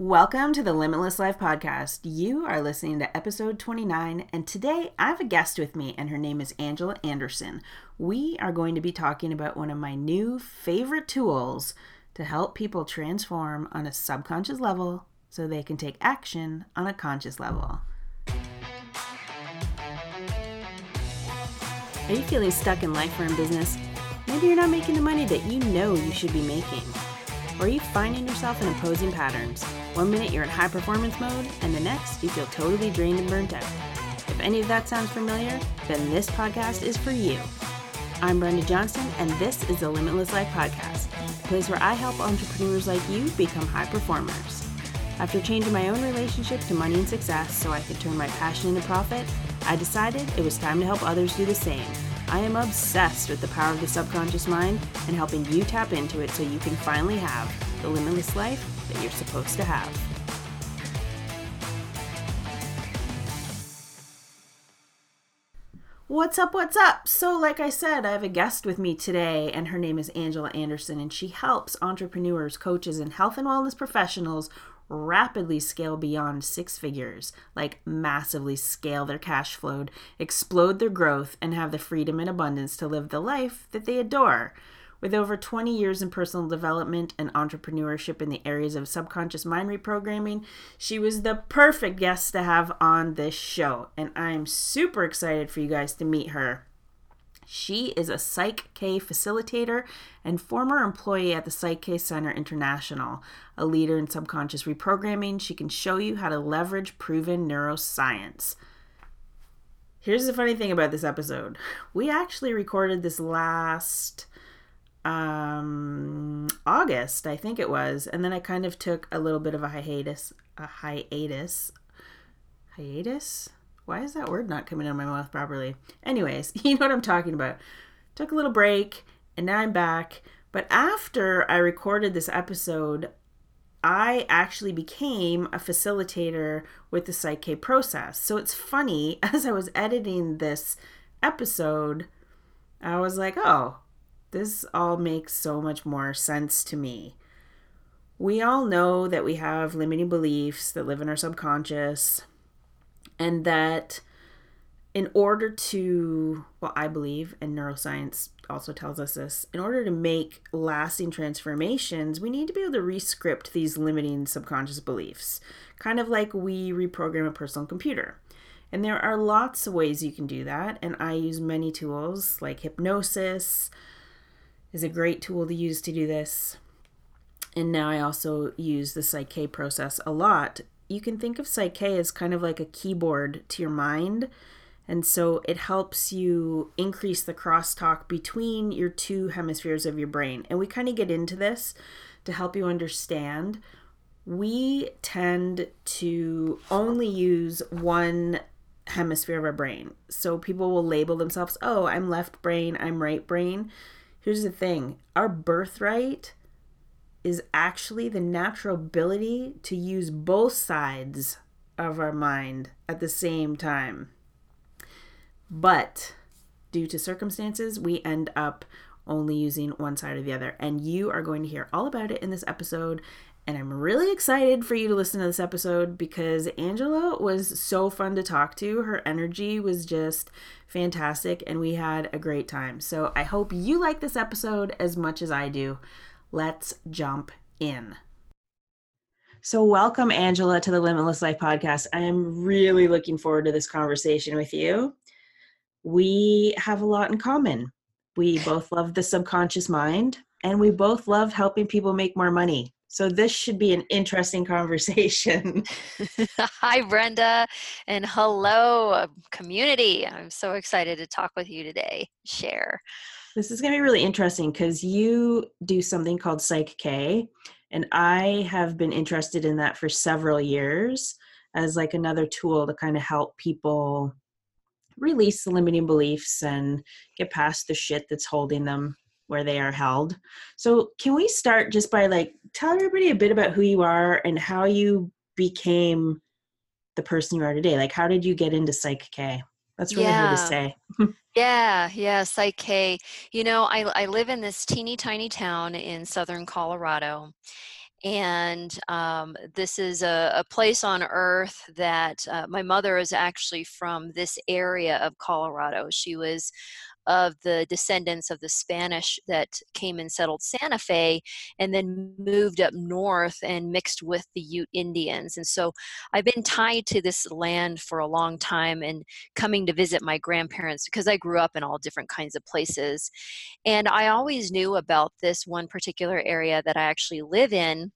Welcome to the Limitless Life Podcast. You are listening to episode 29, and today I have a guest with me, and her name is Angela Anderson. We are going to be talking about one of my new favorite tools to help people transform on a subconscious level so they can take action on a conscious level. Are you feeling stuck in life or in business? Maybe you're not making the money that you know you should be making. Or are you finding yourself in opposing patterns? One minute you're in high performance mode, and the next you feel totally drained and burnt out. If any of that sounds familiar, then this podcast is for you. I'm Brenda Johnson, and this is the Limitless Life Podcast, a place where I help entrepreneurs like you become high performers. After changing my own relationship to money and success so I could turn my passion into profit, I decided it was time to help others do the same. I am obsessed with the power of the subconscious mind and helping you tap into it so you can finally have the limitless life that you're supposed to have. What's up? What's up? So, like I said, I have a guest with me today, and her name is Angela Anderson, and she helps entrepreneurs, coaches, and health and wellness professionals rapidly scale beyond six figures, like massively scale their cash flow, explode their growth, and have the freedom and abundance to live the life that they adore. With over 20 years in personal development and entrepreneurship in the areas of subconscious mind reprogramming, she was the perfect guest to have on this show. And I'm super excited for you guys to meet her. She is a Psych K facilitator and former employee at the Psych K Center International, a leader in subconscious reprogramming. She can show you how to leverage proven neuroscience. Here's the funny thing about this episode. We actually recorded this last um August, I think it was, and then I kind of took a little bit of a hiatus, a hiatus, hiatus. Why is that word not coming out of my mouth properly? Anyways, you know what I'm talking about. Took a little break, and now I'm back. But after I recorded this episode, I actually became a facilitator with the Psych K process. So it's funny, as I was editing this episode, I was like, oh, this all makes so much more sense to me. We all know that we have limiting beliefs that live in our subconscious, and that in order to, well, I believe, and neuroscience also tells us this, in order to make lasting transformations, we need to be able to rescript these limiting subconscious beliefs, kind of like we reprogram a personal computer. And there are lots of ways you can do that, and I use many tools like hypnosis, is a great tool to use to do this. And now I also use the Psych K process a lot. You can think of Psych K as kind of like a keyboard to your mind. And so it helps you increase the crosstalk between your two hemispheres of your brain. And we kind of get into this to help you understand. We tend to only use one hemisphere of our brain. So people will label themselves, oh, I'm left brain, I'm right brain Here's the thing our birthright is actually the natural ability to use both sides of our mind at the same time. But due to circumstances, we end up only using one side or the other. And you are going to hear all about it in this episode. And I'm really excited for you to listen to this episode because Angela was so fun to talk to. Her energy was just fantastic, and we had a great time. So I hope you like this episode as much as I do. Let's jump in. So, welcome, Angela, to the Limitless Life podcast. I am really looking forward to this conversation with you. We have a lot in common. We both love the subconscious mind, and we both love helping people make more money. So this should be an interesting conversation. Hi, Brenda, and hello, community. I'm so excited to talk with you today. Share. This is going to be really interesting because you do something called Psych K, and I have been interested in that for several years as like another tool to kind of help people release the limiting beliefs and get past the shit that's holding them where they are held. So, can we start just by like tell everybody a bit about who you are and how you became the person you are today? Like, how did you get into Psych K? That's really yeah. hard to say. yeah, yeah, Psych K. You know, I, I live in this teeny tiny town in southern Colorado. and um, this is a, a, place on earth that uh, my mother is actually from this area of Colorado. She was of the descendants of the Spanish that came and settled Santa Fe and then moved up north and mixed with the Ute Indians. And so I've been tied to this land for a long time and coming to visit my grandparents because I grew up in all different kinds of places. And I always knew about this one particular area that I actually live in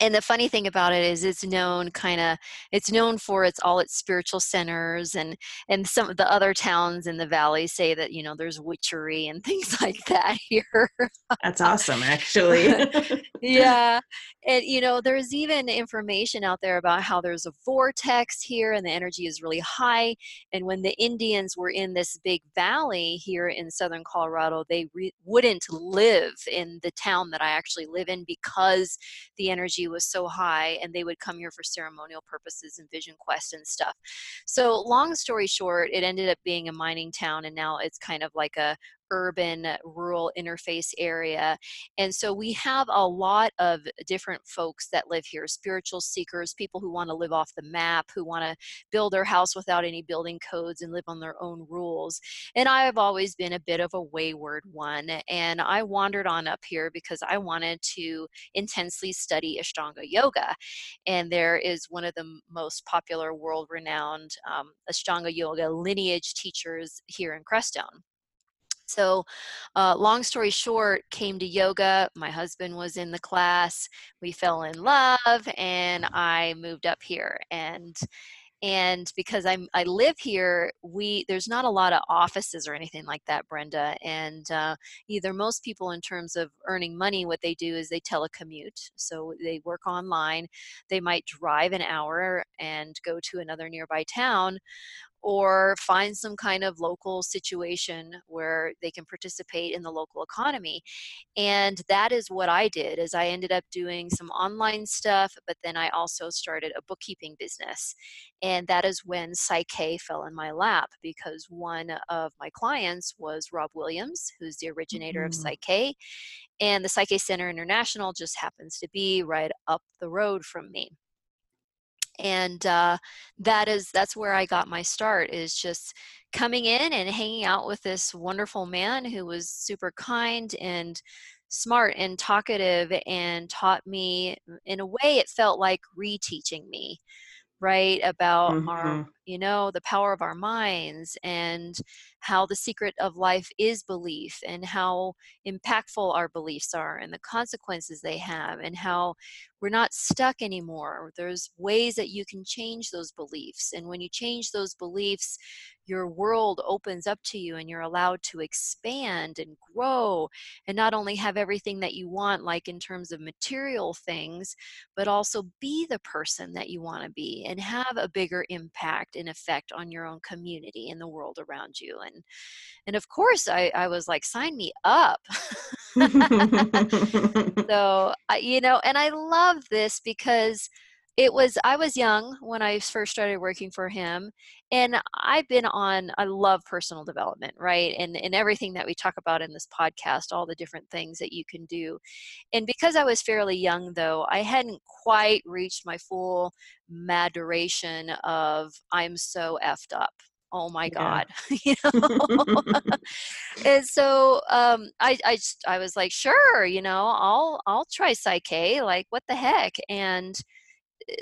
and the funny thing about it is it's known kind of it's known for its all its spiritual centers and and some of the other towns in the valley say that you know there's witchery and things like that here. That's awesome actually. Yeah and you know there's even information out there about how there's a vortex here and the energy is really high and when the indians were in this big valley here in southern colorado they re- wouldn't live in the town that i actually live in because the energy was so high and they would come here for ceremonial purposes and vision quest and stuff. So long story short it ended up being a mining town and now it's kind of like a urban rural interface area. And so we have a lot of different folks that live here spiritual seekers, people who want to live off the map, who want to build their house without any building codes and live on their own rules. And I have always been a bit of a wayward one. And I wandered on up here because I wanted to intensely study Ashtanga Yoga. And there is one of the most popular, world renowned um, Ashtanga Yoga lineage teachers here in Crestone. So, uh, long story short, came to yoga. My husband was in the class. We fell in love, and I moved up here. And and because I'm I live here, we there's not a lot of offices or anything like that, Brenda. And uh, either most people, in terms of earning money, what they do is they telecommute. So they work online. They might drive an hour and go to another nearby town, or find some kind of local situation where they can participate in the local economy and that is what i did is i ended up doing some online stuff but then i also started a bookkeeping business and that is when Psych K fell in my lap because one of my clients was rob williams who's the originator mm-hmm. of Psych K and the Psych K center international just happens to be right up the road from me and uh, that is that's where i got my start is just coming in and hanging out with this wonderful man who was super kind and smart and talkative and taught me in a way it felt like reteaching me right about mm-hmm. our you know the power of our minds and how the secret of life is belief and how impactful our beliefs are and the consequences they have and how we're not stuck anymore. There's ways that you can change those beliefs and when you change those beliefs your world opens up to you and you're allowed to expand and grow and not only have everything that you want like in terms of material things but also be the person that you want to be and have a bigger impact and effect on your own community and the world around you and and of course i, I was like sign me up. So you know and i love this because it was i was young when i first started working for him and i've been on i love personal development right and and everything that we talk about in this podcast all the different things that you can do and because i was fairly young though i hadn't quite reached my full maturation of i'm so effed up. Oh my yeah. god you know? And so um i i just i was like sure you know i'll i'll try Psych K like what the heck? And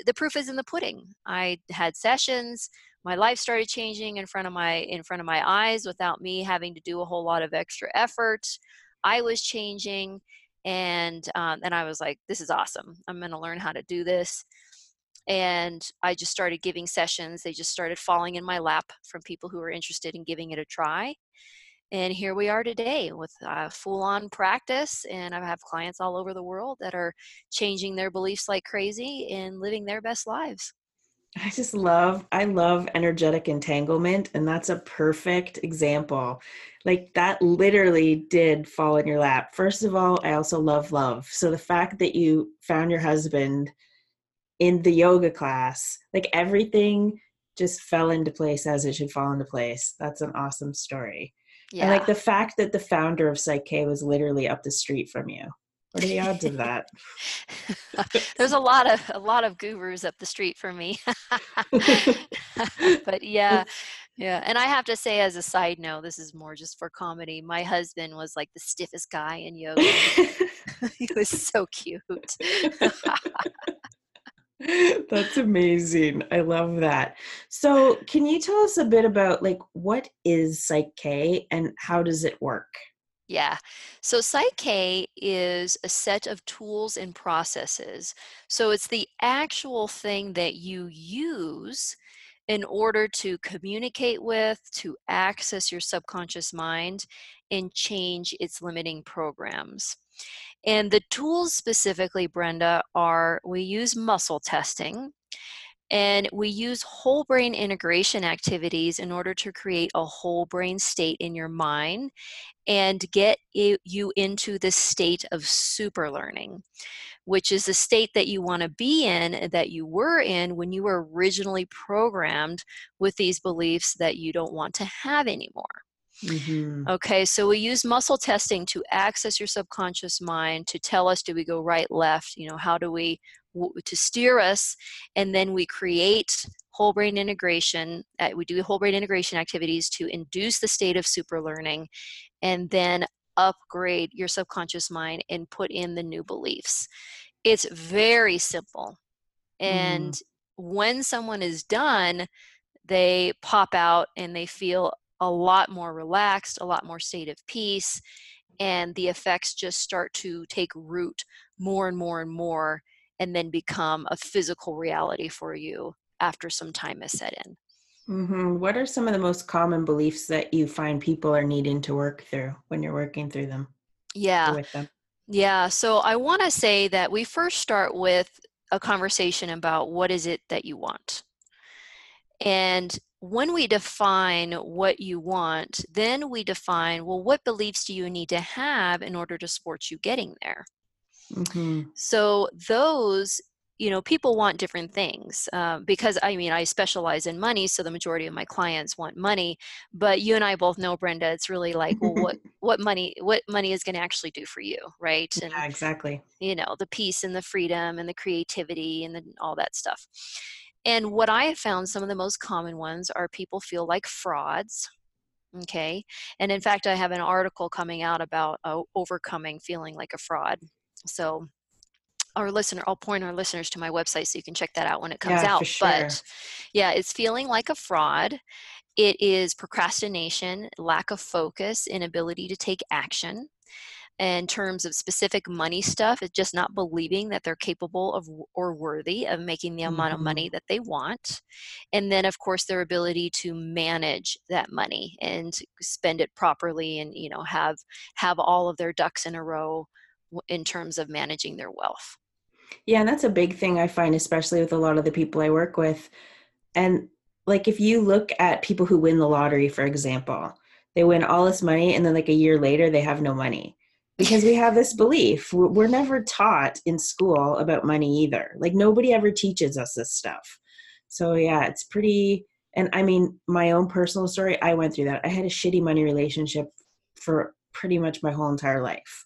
the proof is in the pudding i had sessions my life started changing in front of my in front of my eyes without me having to do a whole lot of extra effort i was changing and um, and i was like this is awesome i'm going to learn how to do this and I just started giving sessions. They just started falling in my lap from people who were interested in giving it a try. And here we are today with uh, full on practice. And I have clients all over the world that are changing their beliefs like crazy and living their best lives. I just love, I love energetic entanglement. And that's a perfect example. Like that literally did fall in your lap. First of all, I also love love. So the fact that you found your husband in the yoga class like everything just fell into place as it should fall into place that's an awesome story yeah. and like the fact that the founder of Psych K was literally up the street from you What are the odds of that? There's a lot of a lot of gurus up the street for me. but yeah, yeah. And I have to say as a side note, this is more just for comedy. My husband was like the stiffest guy in yoga. he was so cute. That's amazing. I love that. So, can you tell us a bit about like what is Psych K and how does it work? Yeah. So Psych K is a set of tools and processes. So it's the actual thing that you use in order to communicate with, to access your subconscious mind and change its limiting programs. And the tools specifically, Brenda, are we use muscle testing and we use whole brain integration activities in order to create a whole brain state in your mind and get you into the state of super learning which is the state that you want to be in that you were in when you were originally programmed with these beliefs that you don't want to have anymore Mm-hmm. Okay, so we use muscle testing to access your subconscious mind to tell us do we go right, left, you know, how do we to steer us, and then we create whole brain integration. Uh, we do whole brain integration activities to induce the state of super learning, and then upgrade your subconscious mind and put in the new beliefs. It's very simple, and mm. when someone is done, they pop out and they feel a lot more relaxed, a lot more state of peace, and the effects just start to take root more and more and more and then become a physical reality for you after some time has set in. Mm-hmm. What are some of the most common beliefs that you find people are needing to work through when you're working through them? Yeah. With them? Yeah. So I want to say that we first start with a conversation about what is it that you want. And when we define what you want, then we define, well, what beliefs do you need to have in order to support you getting there? Mm-hmm. So those, you know, people want different things uh, because I mean, I specialize in money, so the majority of my clients want money. But you and I both know, Brenda, it's really like, well, what what money what money is going to actually do for you, right? And yeah, exactly. You know, the peace and the freedom and the creativity and the, all that stuff. And what I have found some of the most common ones are people feel like frauds. Okay. And in fact, I have an article coming out about uh, overcoming feeling like a fraud. So, our listener, I'll point our listeners to my website so you can check that out when it comes yeah, out. Sure. But yeah, it's feeling like a fraud. It is procrastination, lack of focus, inability to take action in terms of specific money stuff it's just not believing that they're capable of or worthy of making the amount mm-hmm. of money that they want. And then of course their ability to manage that money and spend it properly and you know have have all of their ducks in a row in terms of managing their wealth. Yeah and that's a big thing i find especially with a lot of the people i work with. And like if you look at people who win the lottery for example they win all this money and then like a year later they have no money because we have this belief. We're never taught in school about money either. Like nobody ever teaches us this stuff. So yeah it's pretty and i mean my own personal story i went through that. I had a shitty money relationship for pretty much my whole entire life.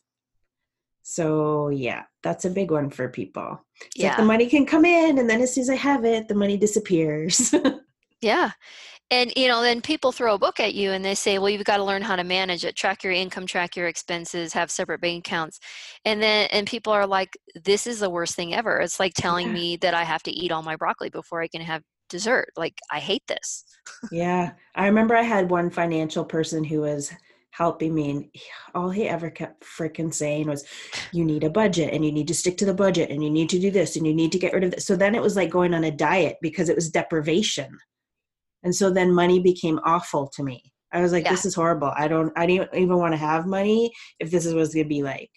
So yeah that's a big one for people. It's yeah. like the money can come in and then as soon as i have it the money disappears. Yeah and you know then people throw a book at you and they say well you've got to learn how to manage it track your income track your expenses have separate bank accounts. And then and people are like this is the worst thing ever. It's like telling yeah. me that i have to eat all my broccoli before i can have dessert. Like i hate this. Yeah. I remember i had one financial person who was helping me and all he ever kept freaking saying was you need a budget and you need to stick to the budget and you need to do this and you need to get rid of this so then it was like going on a diet because it was deprivation and so then money became awful to me. I was like yeah. this is horrible. I don't i don't even want to have money if this is what it's going to be like.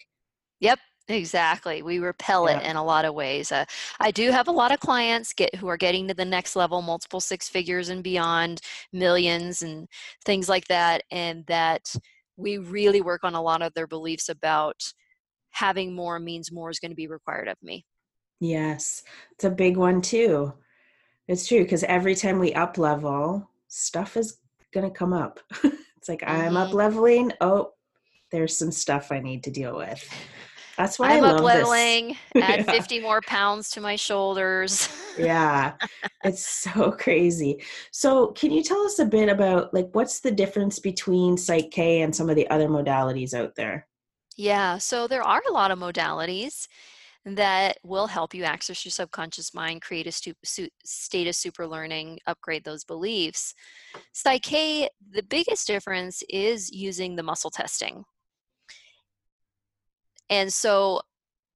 Yep exactly. We repel it in a lot of ways. Uh, i do have a lot of clients get who are getting to the next level multiple six figures and beyond millions and things like that and that we really work on a lot of their beliefs about having more means more is going to be required of me. Yes. It's a big one too it's true because every time we up level, stuff is going to come up. it's like mm-hmm. I'm up mm-hmm. leveling. Oh, there's some stuff I need to deal with. That's why I'm I up leveling, add Yeah. 50 more pounds to my shoulders. Yeah, it's so crazy. So, can you tell us a bit about like what's the difference between Psych K and some of the other modalities out there? Yeah, so there are a lot of modalities that will help you access your subconscious mind, create a stu- su- state of super learning, upgrade those beliefs. Psych K, the biggest difference is using the muscle testing. And so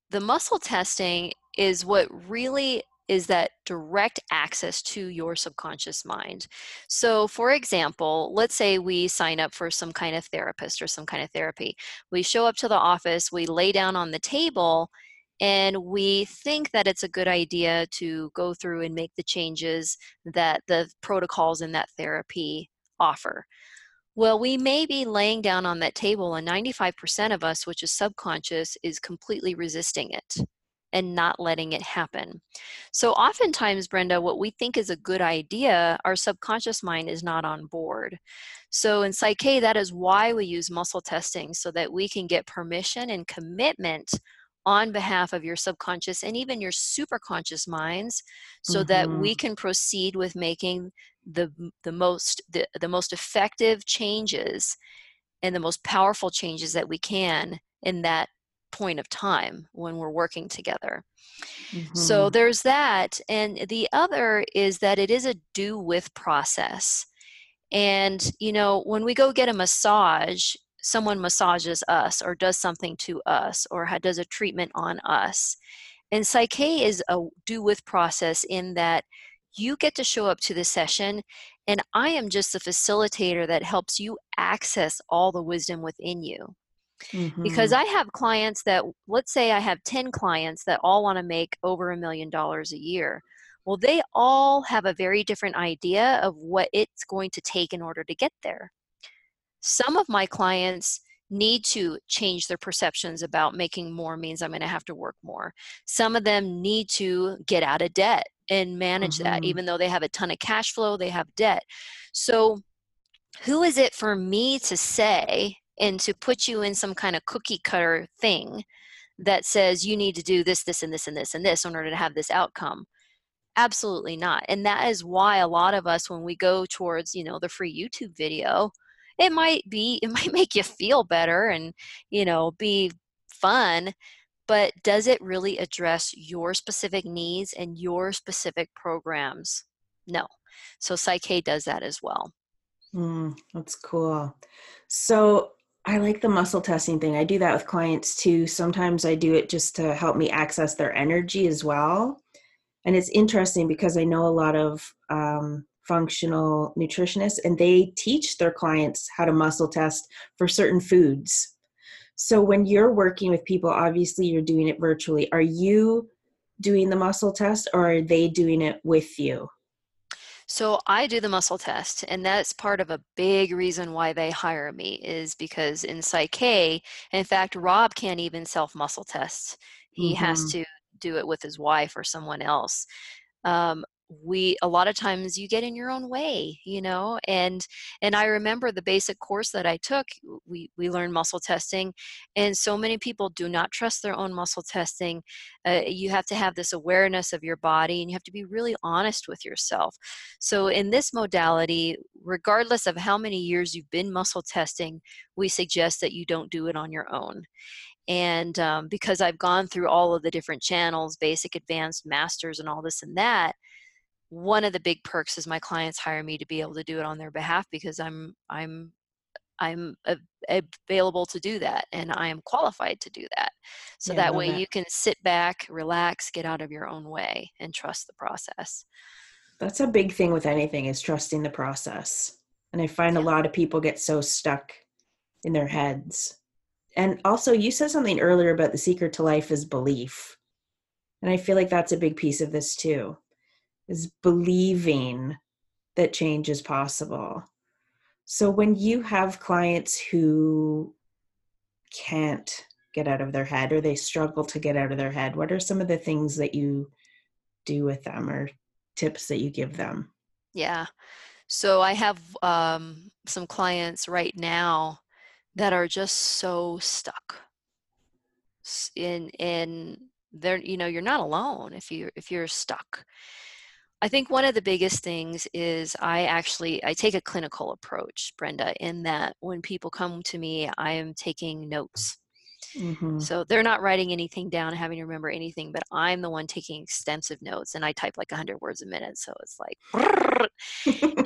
the muscle testing is what really is that direct access to your subconscious mind. So, for example, let's say we sign up for some kind of therapist or some kind of therapy. We show up to the office, we lay down on the table, and we think that it's a good idea to go through and make the changes that the protocols in that therapy offer. Well, we may be laying down on that table, and 95% of us, which is subconscious, is completely resisting it and not letting it happen. So, oftentimes, Brenda, what we think is a good idea, our subconscious mind is not on board. So, in Psych K, that is why we use muscle testing so that we can get permission and commitment on behalf of your subconscious and even your superconscious minds so that hmm we can proceed with making the the most the, the most effective changes and the most powerful changes that we can in that point of time when we're working together. So hmm there's that and the other is that it is a do with process. And you know, when we go get a massage, someone massages us or does something to us or does a treatment on us. And Psych K is a do with process in that you get to show up to the session, and I am just the facilitator that helps you access all the wisdom within you. Because hmm I have clients that, let's say I have 10 clients that all want to make over a million dollars a year. Well, they all have a very different idea of what it's going to take in order to get there. Some of my clients need to change their perceptions about making more means I'm going to have to work more. Some of them need to get out of debt and manage that. hmm Even though they have a ton of cash flow, they have debt. So, who is it for me to say and to put you in some kind of cookie cutter thing that says you need to do this, this, and this, and this, and this in order to have this outcome? Absolutely not. And that is why a lot of us, when we go towards, you know, the free YouTube video, it might be, it might make you feel better and, you know, be fun, but does it really address your specific needs and your specific programs? No. So Psych K does that as well. Mm, that's cool. So I like the muscle testing thing. I do that with clients too. Sometimes I do it just to help me access their energy as well. And it's interesting because I know a lot of um, functional nutritionists and they teach their clients how to muscle test for certain foods. So when you're working with people, obviously you're doing it virtually. Are you doing the muscle test or are they doing it with you? So I do the muscle test, and that's part of a big reason why they hire me is because in Psych K, in fact, Rob can't even self muscle test. He has hmm to do it with his wife or someone else. um, we a lot of times you get in your own way you know and and i remember the basic course that i took we we learned muscle testing and so many people do not trust their own muscle testing. Uh, you have to have this awareness of your body and you have to be really honest with yourself. So in this modality regardless of how many years you've been muscle testing we suggest that you don't do it on your own. And um, because I've gone through all of the different channels, basic, advanced, masters, and all this and that, one of the big perks is my clients hire me to be able to do it on their behalf because I'm I'm I'm a- available to do that and I am qualified to do that. So Yeah, that way it. you can sit back, relax, get out of your own way, and trust the process. That's a big thing with anything is trusting the process. And I find a lot of people get so stuck in their heads. And also, you said something earlier about the secret to life is belief. And I feel like that's a big piece of this too, is believing that change is possible. So when you have clients who can't get out of their head or they struggle to get out of their head, what are some of the things that you do with them or tips that you give them? Yeah. So I have um, some clients right now that are just so stuck in in there you know you're not alone if you if you're stuck i think one of the biggest things is i actually i take a clinical approach brenda in that when people come to me i am taking notes mm-hmm. so they're not writing anything down having to remember anything but i'm the one taking extensive notes and i type like 100 words a minute so it's like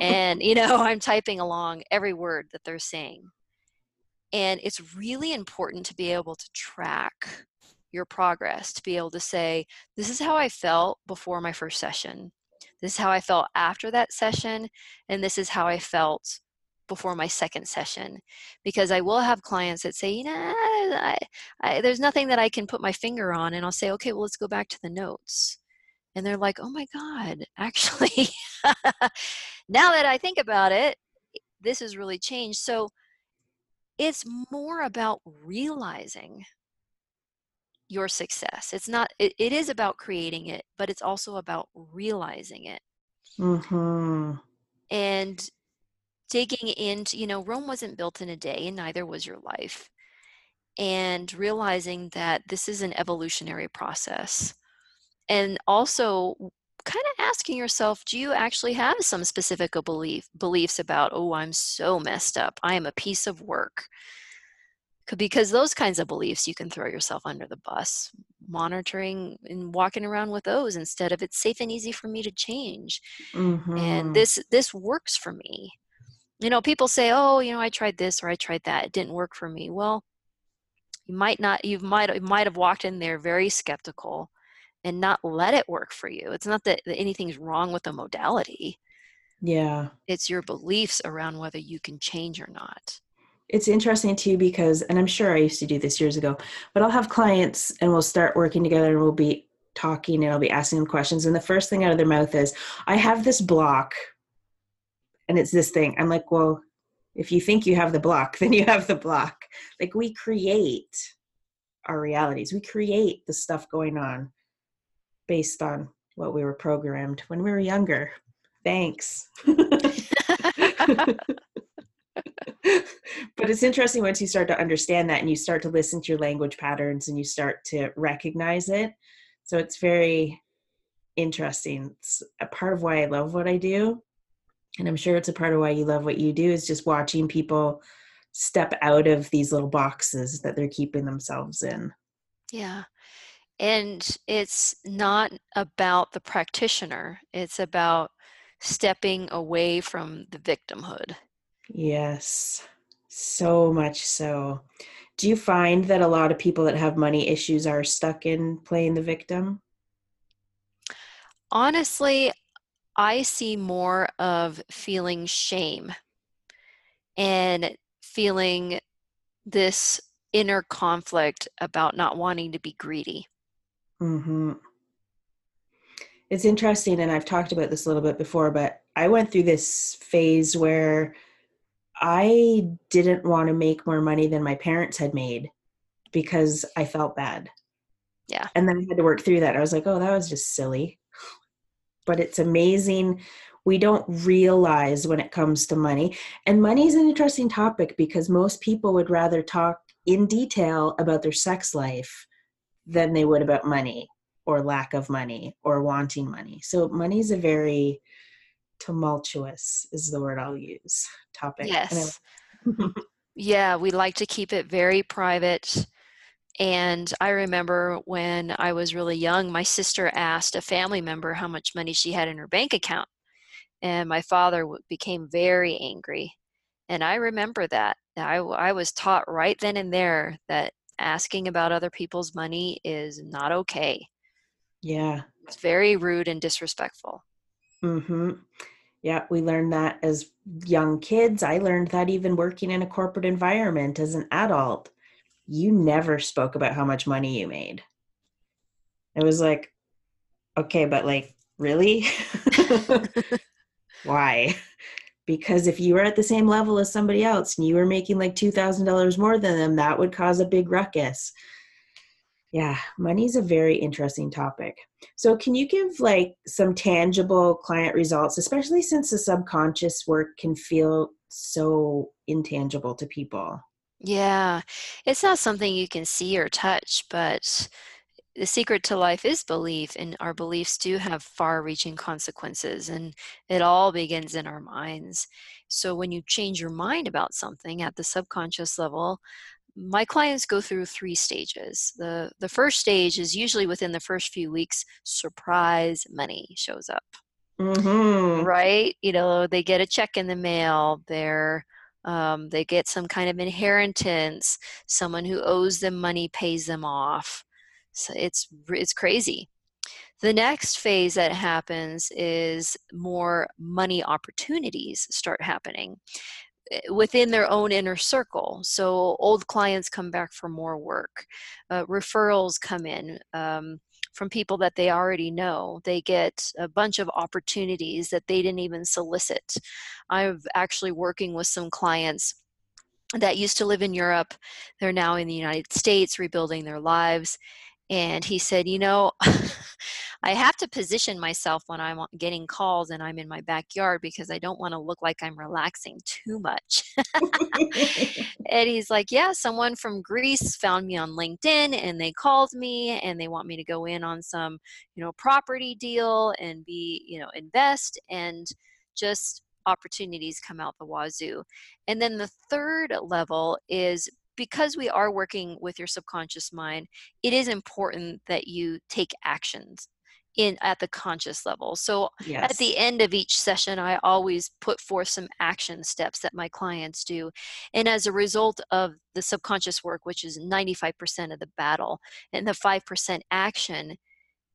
and you know i'm typing along every word that they're saying and it's really important to be able to track your progress, to be able to say, this is how I felt before my first session. This is how I felt after that session. And this is how I felt before my second session because I will have clients that say, you know, I, I, there's nothing that I can put my finger on. And I'll say, okay, well, let's go back to the notes. And they're like, oh my God, actually, now that I think about it, this has really changed. So it's more about realizing your success. It's not, it, it is about creating it, but it's also about realizing it. Mm-hmm. And digging into, you know, Rome wasn't built in a day, and neither was your life. And realizing that this is an evolutionary process. And also kind of asking yourself, do you actually have some specific belief beliefs about, oh, I'm so messed up. I am a piece of work because those kinds of beliefs you can throw yourself under the bus monitoring and walking around with those instead of it's safe and easy for me to change mm-hmm. and this this works for me. You know people say oh you know i tried this or i tried that it didn't work for me. Well you might not you might you might have walked in there very skeptical and not let it work for you. It's not that, that anything's wrong with the modality. Yeah. It's your beliefs around whether you can change or not it's interesting too because and i'm sure i used to do this years ago but i'll have clients and we'll start working together and we'll be talking and i'll be asking them questions. And the first thing out of their mouth is i have this block. And it's this thing. I'm like well if you think you have the block then you have the block. Like we create our realities. We create the stuff going on based on what we were programmed when we were younger. Thanks but it's interesting once you start to understand that and you start to listen to your language patterns and you start to recognize it. So it's very interesting. It's a part of why I love what I do. And I'm sure it's a part of why you love what you do is just watching people step out of these little boxes that they're keeping themselves in. Yeah. And it's not about the practitioner, it's about stepping away from the victimhood. Yes, so much so. Do you find that a lot of people that have money issues are stuck in playing the victim? Honestly, I see more of feeling shame and feeling this inner conflict about not wanting to be greedy. Mm-hmm. It's interesting, and I've talked about this a little bit before, but I went through this phase where I didn't want to make more money than my parents had made because I felt bad. Yeah. And then I had to work through that. I was like, oh, that was just silly. But it's amazing. We don't realize when it comes to money. And money is an interesting topic because most people would rather talk in detail about their sex life than they would about money or lack of money or wanting money. So money is a very tumultuous is the word I'll use topic. Yes. yeah, we like to keep it very private. And I remember when I was really young, my sister asked a family member how much money she had in her bank account. And my father became very angry. And I remember that. I, I was taught right then and there that asking about other people's money is not okay. Yeah. It's very rude and disrespectful. Mm-hmm. Yeah, we learned that as young kids. I learned that even working in a corporate environment as an adult. You never spoke about how much money you made. It was like, okay, but like, really? Why? Because if you were at the same level as somebody else and you were making like $2,000 more than them, that would cause a big ruckus yeah money is a very interesting topic so can you give like some tangible client results especially since the subconscious work can feel so intangible to people Yeah. It's not something you can see or touch, but the secret to life is belief, and our beliefs do have far reaching consequences, and it all begins in our minds. So, when you change your mind about something at the subconscious level, my clients go through three stages. The, the first stage is usually within the first few weeks, surprise money shows up. Mm-hmm. Right? You know, they get a check in the mail, they're um, they get some kind of inheritance. Someone who owes them money pays them off. So it's it's crazy. The next phase that happens is more money opportunities start happening within their own inner circle. So old clients come back for more work, uh, referrals come in. Um, from people that they already know. They get a bunch of opportunities that they didn't even solicit. I'm actually working with some clients that used to live in Europe. They're now in the United States rebuilding their lives. And he said, You know, I have to position myself when I'm getting calls and I'm in my backyard because I don't want to look like I'm relaxing too much. and he's like, Yeah, someone from Greece found me on LinkedIn and they called me and they want me to go in on some, you know, property deal and be, you know, invest and just opportunities come out the wazoo. And then the third level is because we are working with your subconscious mind, it is important that you take actions in at the conscious level. So yes. at the end of each session I always put forth some action steps that my clients do. And as a result of the subconscious work which is 95% of the battle and the 5% action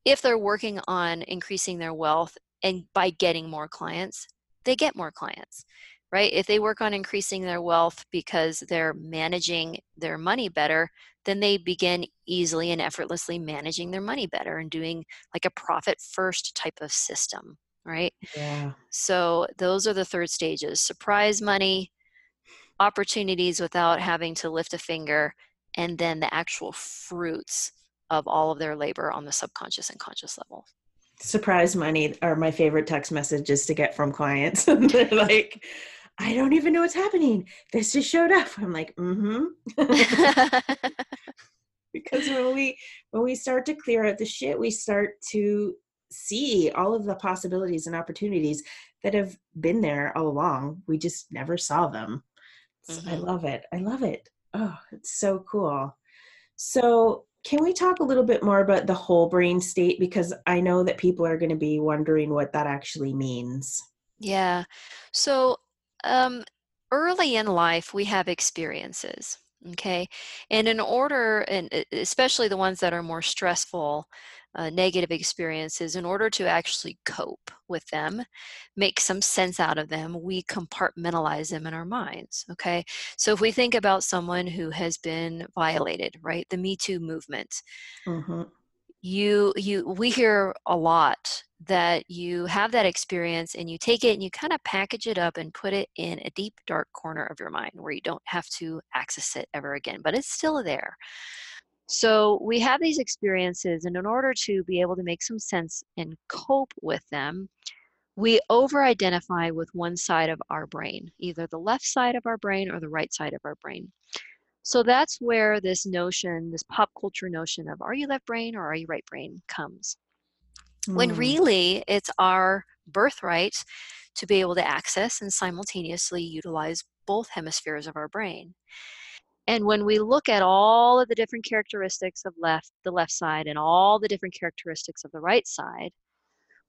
if they're working on increasing their wealth and by getting more clients, they get more clients right? If they work on increasing their wealth because they're managing their money better, then they begin easily and effortlessly managing their money better and doing like a profit first type of system, right? Yeah. So those are the third stages surprise money, opportunities without having to lift a finger, and then the actual fruits of all of their labor on the subconscious and conscious level surprise money are my favorite text messages to get from clients. They're like, I don't even know what's happening. This just showed up. I'm like, mm-hmm. because when we when we start to clear out the shit, we start to see all of the possibilities and opportunities that have been there all along. We just never saw them. Mm-hmm. I love it. I love it. Oh, it's so cool. So, can we talk a little bit more about the whole brain state? Because I know that people are going to be wondering what that actually means. Yeah. So, um, early in life, we have experiences. Okay. And in order, and especially the ones that are more stressful, uh, negative experiences, in order to actually cope with them, make some sense out of them, we compartmentalize them in our minds. Okay. So if we think about someone who has been violated, right, the Me Too movement, mm-hmm you you we hear a lot that you have that experience and you take it and you kind of package it up and put it in a deep dark corner of your mind where you don't have to access it ever again but it's still there. So we have these experiences and in order to be able to make some sense and cope with them we over identify with one side of our brain either the left side of our brain or the right side of our brain. So that's where this notion, this pop culture notion of are you left brain or are you right brain? comes. Mm. When really it's our birthright to be able to access and simultaneously utilize both hemispheres of our brain. And when we look at all of the different characteristics of left, the left side, and all the different characteristics of the right side,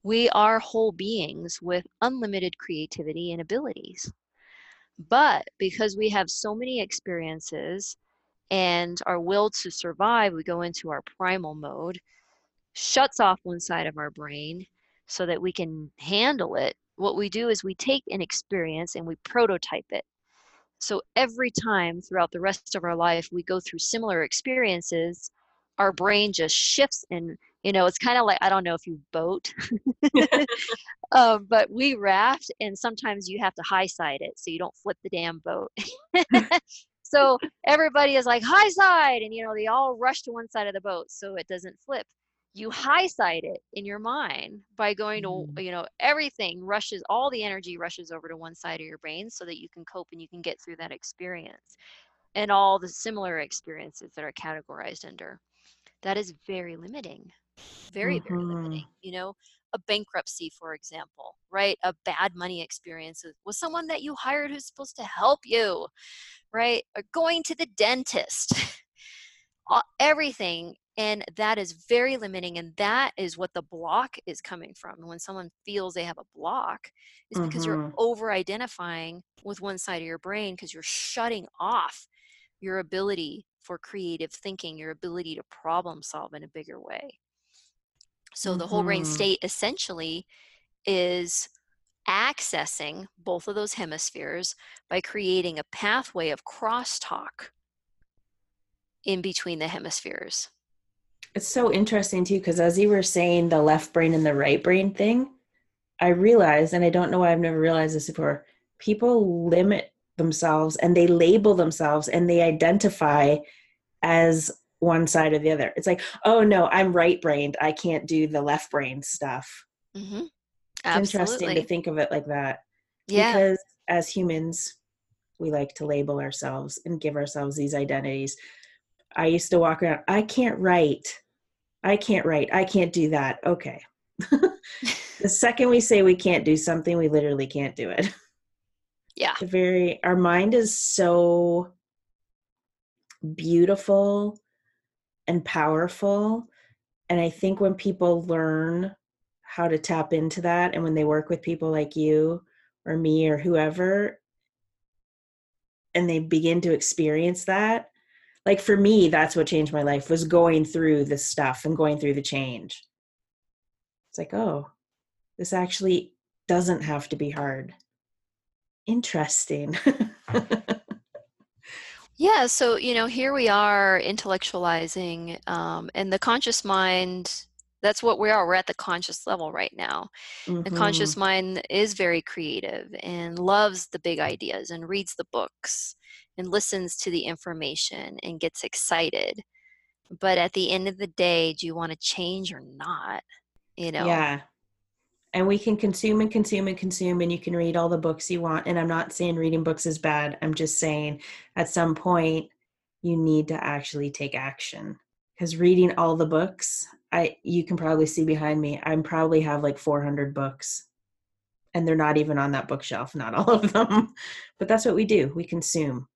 we are whole beings with unlimited creativity and abilities. But because we have so many experiences and our will to survive, we go into our primal mode, shuts off one side of our brain so that we can handle it. What we do is we take an experience and we prototype it. So every time throughout the rest of our life we go through similar experiences, our brain just shifts and you know it's kind of like i don't know if you boat um, but we raft and sometimes you have to high side it so you don't flip the damn boat so everybody is like high side and you know they all rush to one side of the boat so it doesn't flip you high side it in your mind by going to mm. you know everything rushes all the energy rushes over to one side of your brain so that you can cope and you can get through that experience and all the similar experiences that are categorized under. That is very limiting. Very, very Mm-hmm. limiting. You know, a bankruptcy, for example, right? A bad money experience with- with someone that you hired who's supposed to help you, right? Or going to the dentist. Everything. And that is very limiting. And that is what the block is coming from. And when someone feels they have a block, is because you're Mhm. over identifying with one side of your brain because you're shutting off your ability for creative thinking, your ability to problem solve in a bigger way. So the whole brain Mhm. state essentially is accessing both of those hemispheres by creating a pathway of crosstalk in between the hemispheres. It's so interesting too, because as you were saying the left brain and the right brain thing, I realized, and I don't know why I've never realized this before, people limit themselves and they label themselves and they identify as one side or the other. It's like, oh no, I'm right brained. I can't do the left brain stuff. hmm It's interesting to think of it like that. Yeah. Because as humans, we like to label ourselves and give ourselves these identities. I used to walk around, I can't write. I can't write. I can't do that. Okay. the second we say we can't do something, we literally can't do it. Yeah. The very our mind is so beautiful and powerful. And I think when people learn how to tap into that and when they work with people like you or me or whoever and they begin to experience that like for me that's what changed my life was going through this stuff and going through the change it's like oh this actually doesn't have to be hard interesting Yeah, so you know, here we are intellectualizing, um, and the conscious mind, that's what we are. We're at the conscious level right now. The Mhm. conscious mind is very creative and loves the big ideas and reads the books and listens to the information and gets excited. But at the end of the day, do you want to change or not? You know? Yeah. And we can consume and consume and consume, and you can read all the books you want. And I'm not saying reading books is bad. I'm just saying at some point you need to actually take action. Because reading all the books, I you can probably see behind me, I probably have like 400 books. And they're not even on that bookshelf, not all of them. But that's what we do. We consume.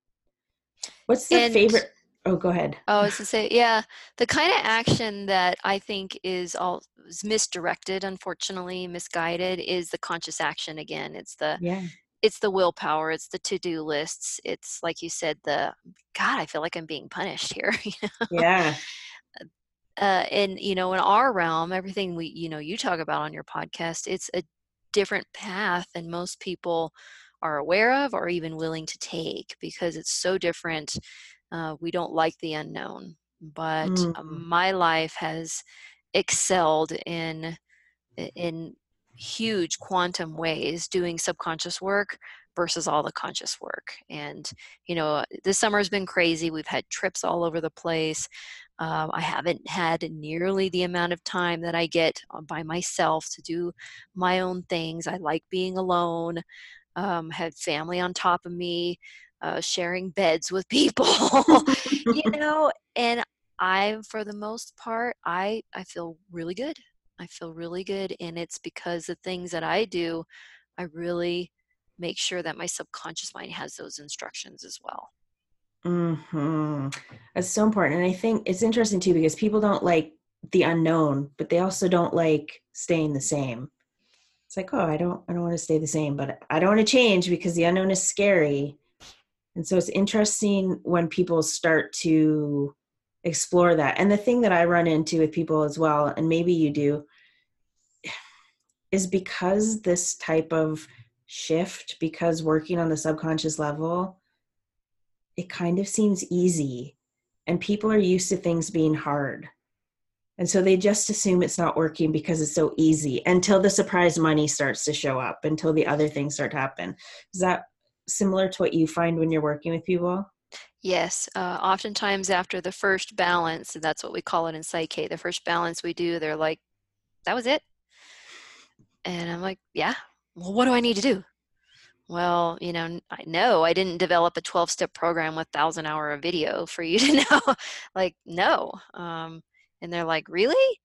What's the And- favorite? Oh, go ahead. Oh, I was to say, yeah, the kind of action that I think is all is misdirected, unfortunately, misguided, is the conscious action again. It's the Yeah. it's the willpower, it's the to-do lists, it's like you said, the God, I feel like I'm being punished here. you know? Yeah. uh, and you know, in our realm, everything we you know you talk about on your podcast, it's a different path than most people are aware of or even willing to take because it's so different. Uh, we don't like the unknown, but uh, Mm. my life has excelled in in huge quantum ways doing subconscious work versus all the conscious work and you know this summer has been crazy we've had trips all over the place um, i haven't had nearly the amount of time that i get uh, by myself to do my own things i like being alone um, had family on top of me uh, sharing beds with people you know and i for the most part i i feel really good i feel really good and it's because the things that i do i really make sure that my subconscious mind has those instructions as well hmm That's so important. And I think it's interesting too because people don't like the unknown, but they also don't like staying the same. It's like, oh, I don't I don't want to stay the same, but I don't want to change because the unknown is scary. And so it's interesting when people start to explore that. And the thing that I run into with people as well, and maybe you do, is because this type of shift, because working on the subconscious level, it kind of seems easy and people are used to things being hard and so they just assume it's not working because it's so easy until the surprise money starts to show up until the other things start to happen is that similar to what you find when you're working with people yes uh, oftentimes after the first balance and that's what we call it in Psych K the first balance we do they're like that was it and i'm like yeah well what do i need to do well, you know, I know I didn't develop a 12 step program with thousand hour of video for you to know. like, no. Um, and they're like, really?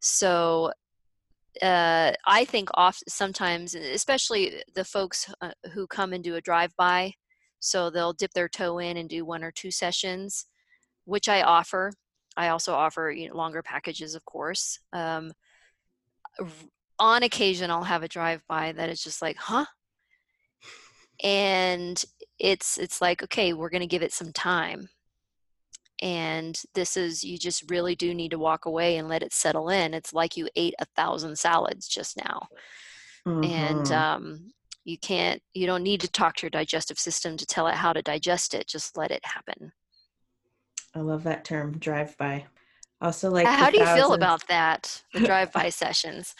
So uh, I think off sometimes, especially the folks uh, who come and do a drive by, so they'll dip their toe in and do one or two sessions, which I offer. I also offer you know, longer packages, of course. Um, on occasion, I'll have a drive by that is just like, huh? And it's it's like, okay, we're going to give it some time and this is you just really do need to walk away and let it settle in it's like you ate a thousand salads just now. Mm-hmm. and um, you can't you don't need to talk to your digestive system to tell it how to digest it just let it happen. I love that term drive by. Also like how do you feel about that the drive by sessions?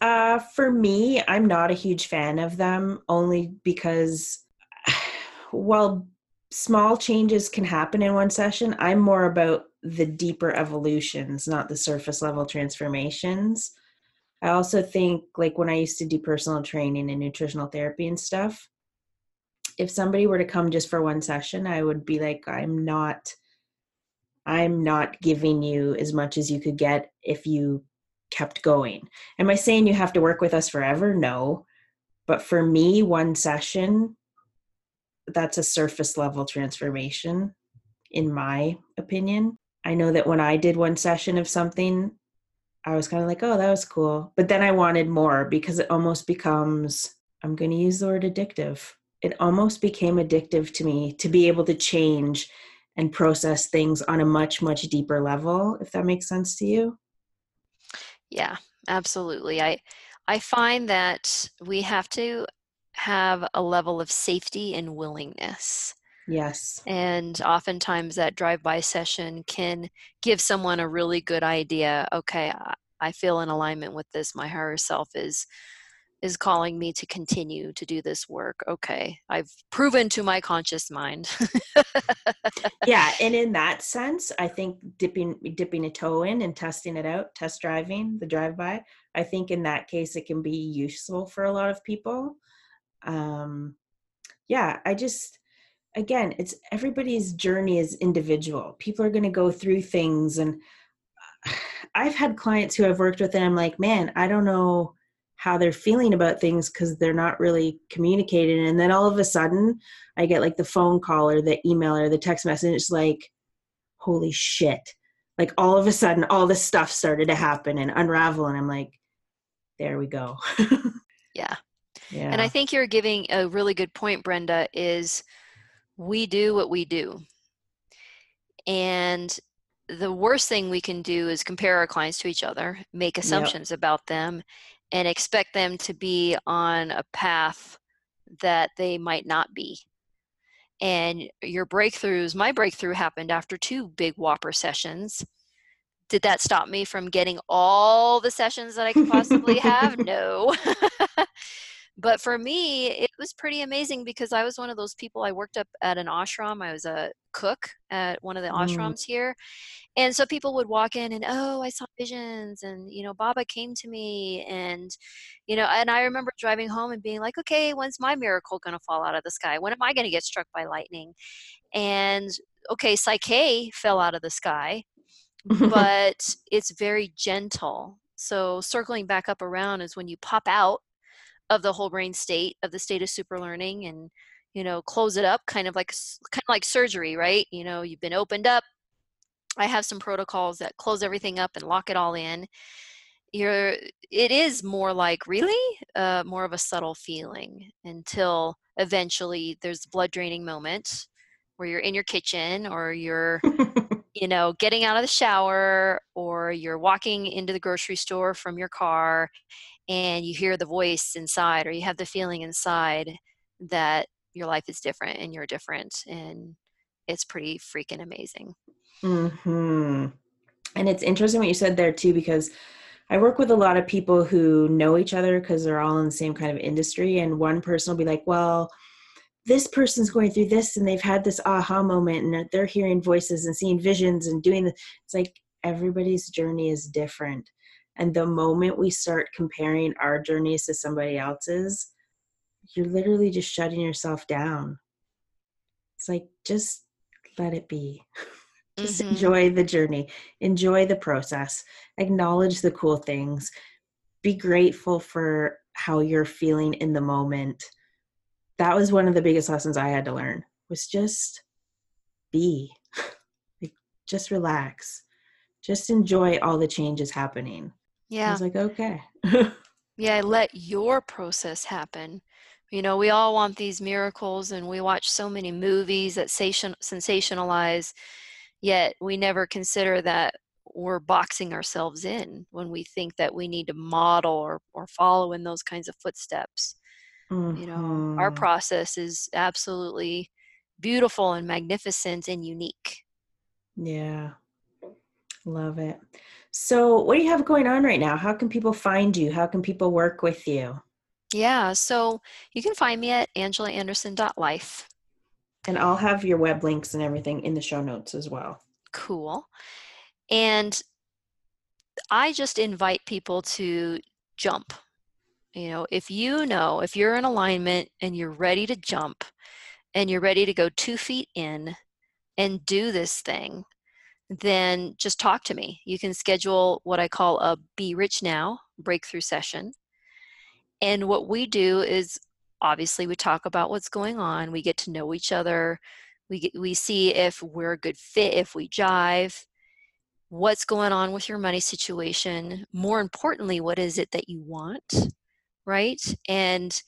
Uh for me i'm not a huge fan of them only because well small changes can happen in one session. I'm more about the deeper evolutions, not the surface level transformations. I also think, like when I used to do personal training and nutritional therapy and stuff, if somebody were to come just for one session, I would be like, I'm not. I'm not giving you as much as you could get if you kept going. Am I saying you have to work with us forever? No. But for me, one session that's a surface level transformation in my opinion. I know that when i did one session of something i was kind of like oh that was cool. But then i wanted more because it almost becomes i'm going to use the word addictive. It almost became addictive to me to be able to change and process things on a much much deeper level if that makes sense to you. Yeah absolutely. I i find that we have to have a level of safety and willingness. Yes. And oftentimes that drive by session can give someone a really good idea. Okay, I feel in alignment with this. My higher self is is calling me to continue to do this work. Okay, I've proven to my conscious mind. yeah, and in that sense, I think dipping dipping a toe in and testing it out, test driving the drive by, I think in that case it can be useful for a lot of people um yeah i just again it's everybody's journey is individual. People are going to go through things and i've had clients who i've worked with and i'm like man i don't know how they're feeling about things because they're not really communicating and then all of a sudden i get like the phone call or the email or the text message it's like holy shit. Like all of a sudden all this stuff started to happen and unravel and i'm like there we go. Yeah yeah. And I think you're giving a really good point, Brenda, is we do what we do. And the worst thing we can do is compare our clients to each other, make assumptions yep. about them, and expect them to be on a path that they might not be. And your breakthroughs, my breakthrough happened after two big Whopper sessions. Did that stop me from getting all the sessions that I could possibly have? No. but for me it was pretty amazing because i was one of those people i worked up at an ashram i was a cook at one of the mm. ashrams here and so people would walk in and oh i saw visions and you know baba came to me and you know and i remember driving home and being like okay when's my miracle going to fall out of the sky? When am i going to get struck by lightning? And okay Psych K fell out of the sky but it's very gentle. So circling back up around is when you pop out of the whole brain state of the state of super learning and you know close it up kind of like kind of like surgery right? You know you've been opened up. I have some protocols that close everything up and lock it all in. You're it is more like really? Uh, more of a subtle feeling until eventually there's blood draining moment where you're in your kitchen or you're you know getting out of the shower or you're walking into the grocery store from your car and you hear the voice inside or you have the feeling inside that your life is different and you're different and it's pretty freaking amazing. Hmm and it's interesting what you said there too because i work with a lot of people who know each other because they're all in the same kind of industry and one person will be like well this person's going through this and they've had this aha moment and they're hearing voices and seeing visions and doing the it's like everybody's journey is different and the moment we start comparing our journeys to somebody else's, you're literally just shutting yourself down. It's like, just let it be. just mm-hmm. enjoy the journey, enjoy the process, acknowledge the cool things, be grateful for how you're feeling in the moment. That was one of the biggest lessons I had to learn was just be. like just relax. Just enjoy all the changes happening. Yeah. I was like, okay. yeah, let your process happen. You know, we all want these miracles, and we watch so many movies that sensationalize, yet we never consider that we're boxing ourselves in when we think that we need to model or, or follow in those kinds of footsteps. Mm-hmm. You know, our mm-hmm. process is absolutely beautiful and magnificent and unique. Yeah. Love it. So, what do you have going on right now? How can people find you? How can people work with you? Yeah, so you can find me at angelaanderson.life. And I'll have your web links and everything in the show notes as well. Cool. And I just invite people to jump. You know, if you know, if you're in alignment and you're ready to jump and you're ready to go two feet in and do this thing, then just talk to me. You can schedule what I call a Be Rich Now breakthrough session. And what we do is obviously we talk about what's going on, we get to know each other, we get, we see if we're a good fit, if we jive, what's going on with your money situation. More importantly, what is it that you want, right? And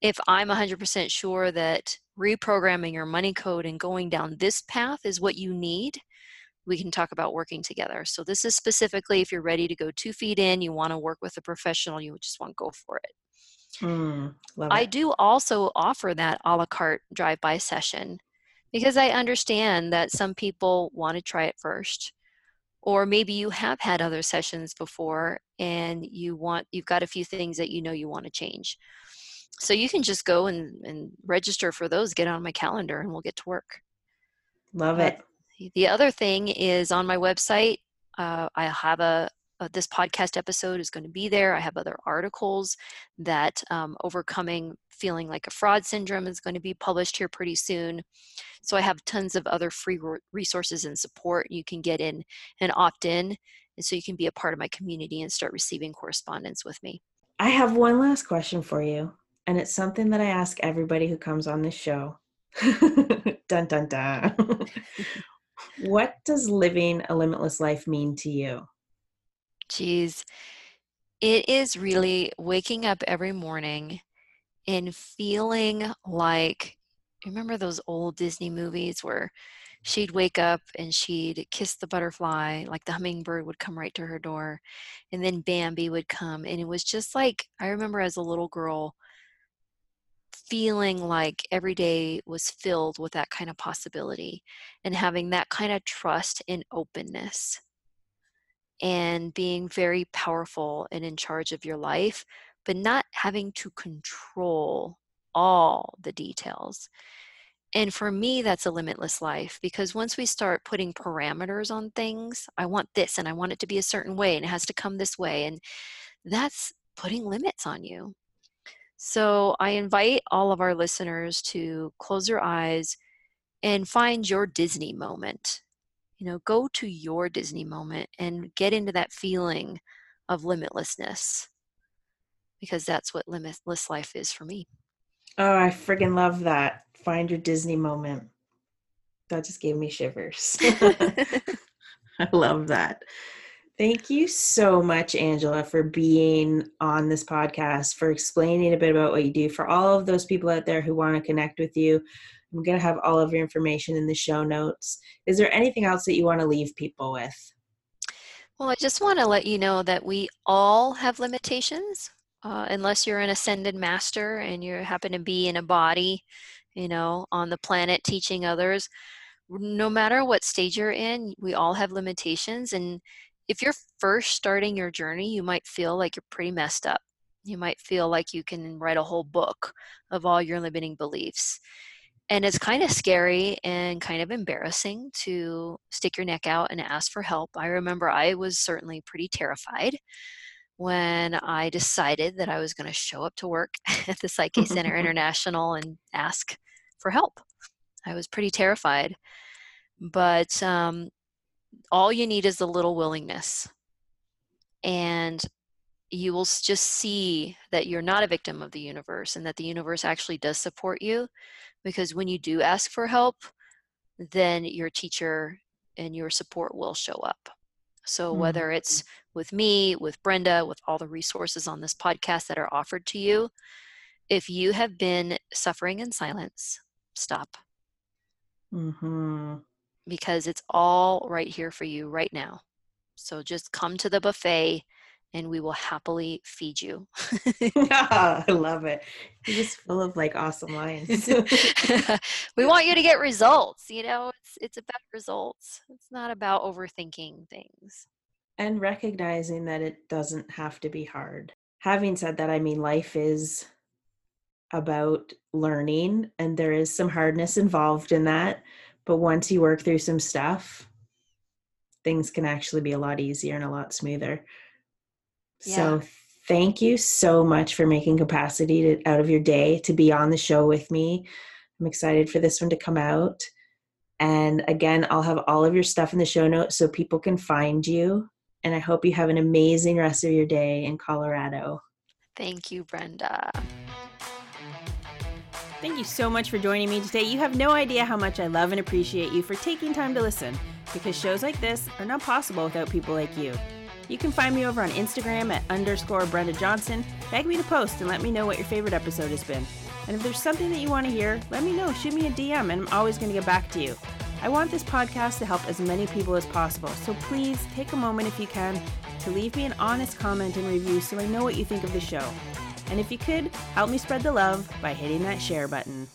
if I'm 100% sure that reprogramming your money code and going down this path is what you need, we can talk about working together. So, this is specifically if you're ready to go two feet in, you want to work with a professional, you just want to go for it. Mm, I do also offer that a la carte drive by session because I understand that some people want to try it first. Or maybe you have had other sessions before and you want you've got a few things that you know you want to change. So you can just go and, and register for those, get on my calendar, and we'll get to work. Love it. The other thing is on my website, uh, I have a, uh, this podcast episode is going to be there. I have other articles that um, overcoming feeling like a fraud syndrome is going to be published here pretty soon. So I have tons of other free resources and support you can get in and opt in. And so you can be a part of my community and start receiving correspondence with me. I have one last question for you. And it's something that I ask everybody who comes on this show. dun dun dun. what does living a limitless life mean to you? Geez, it is really waking up every morning and feeling like remember those old Disney movies where she'd wake up and she'd kiss the butterfly, like the hummingbird would come right to her door, and then Bambi would come. And it was just like I remember as a little girl feeling like every day was filled with that kind of possibility and having that kind of trust and openness and being very powerful and in charge of your life, but not having to control all the details. And for me, that's a limitless life because once we start putting parameters on things, I want this and I want it to be a certain way and it has to come this way. And that's putting limits on you. So I invite all of our listeners to close your eyes and find your Disney moment. You know go to your disney moment and get into that feeling of limitlessness because that's what limitless life is for me. Oh i friggin love that. Find your disney moment. That just gave me shivers. I love that Thank you so much, Angela, for being on this podcast, for explaining a bit about what you do. For all of those people out there who want to connect with you, I'm going to have all of your information in the show notes. Is there anything else that you want to leave people with? Well, I just want to let you know that we all have limitations. Uh, unless you're an ascended master and you happen to be in a body, you know, on the planet teaching others, no matter what stage you're in, we all have limitations. And if you're first starting your journey, you might feel like you're pretty messed up. You might feel like you can write a whole book of all your limiting beliefs and it's kind of scary and kind of embarrassing to stick your neck out and ask for help. I remember I was certainly pretty terrified. when I decided that I was going to show up to work at the Psych K Center International and ask for help. I was pretty terrified. But um, all you need is a little willingness. And you will just see that you're not a victim of the universe and that the universe actually does support you. Because when you do ask for help, then your teacher and your support will show up. So, whether mm-hmm. it's with me, with Brenda, with all the resources on this podcast that are offered to you, if you have been suffering in silence, stop. Mm-hmm. Because it's all right here for you right now. So, just come to the buffet and we will happily feed you. I love it. You're just full of like awesome lines. we want you to get results. You know, it's it's about results. It's not about overthinking things. And recognizing that it doesn't have to be hard. Having said that, I mean life is about learning and there is some hardness involved in that. But once you work through some stuff, things can actually be a lot easier and a lot smoother. Yeah. So thank you so much for making capacity to, out of your day to be on the show with me. I'm excited for this one to come out. And again, I'll have all of your stuff in the show notes so people can find you. And I hope you have an amazing rest of your day in Colorado. Thank you, Brenda. Thank you so much for joining me today. You have no idea how much I love and appreciate you for taking time to listen because shows like this are not possible without people like you. You can find me over on Instagram at underscore Brenda Johnson. Tag me to post and let me know what your favorite episode has been. And if there's something that you want to hear, let me know. Shoot me a DM and I'm always going to get back to you. I want this podcast to help as many people as possible, so please take a moment if you can to leave me an honest comment and review so I know what you think of the show. And if you could, help me spread the love by hitting that share button.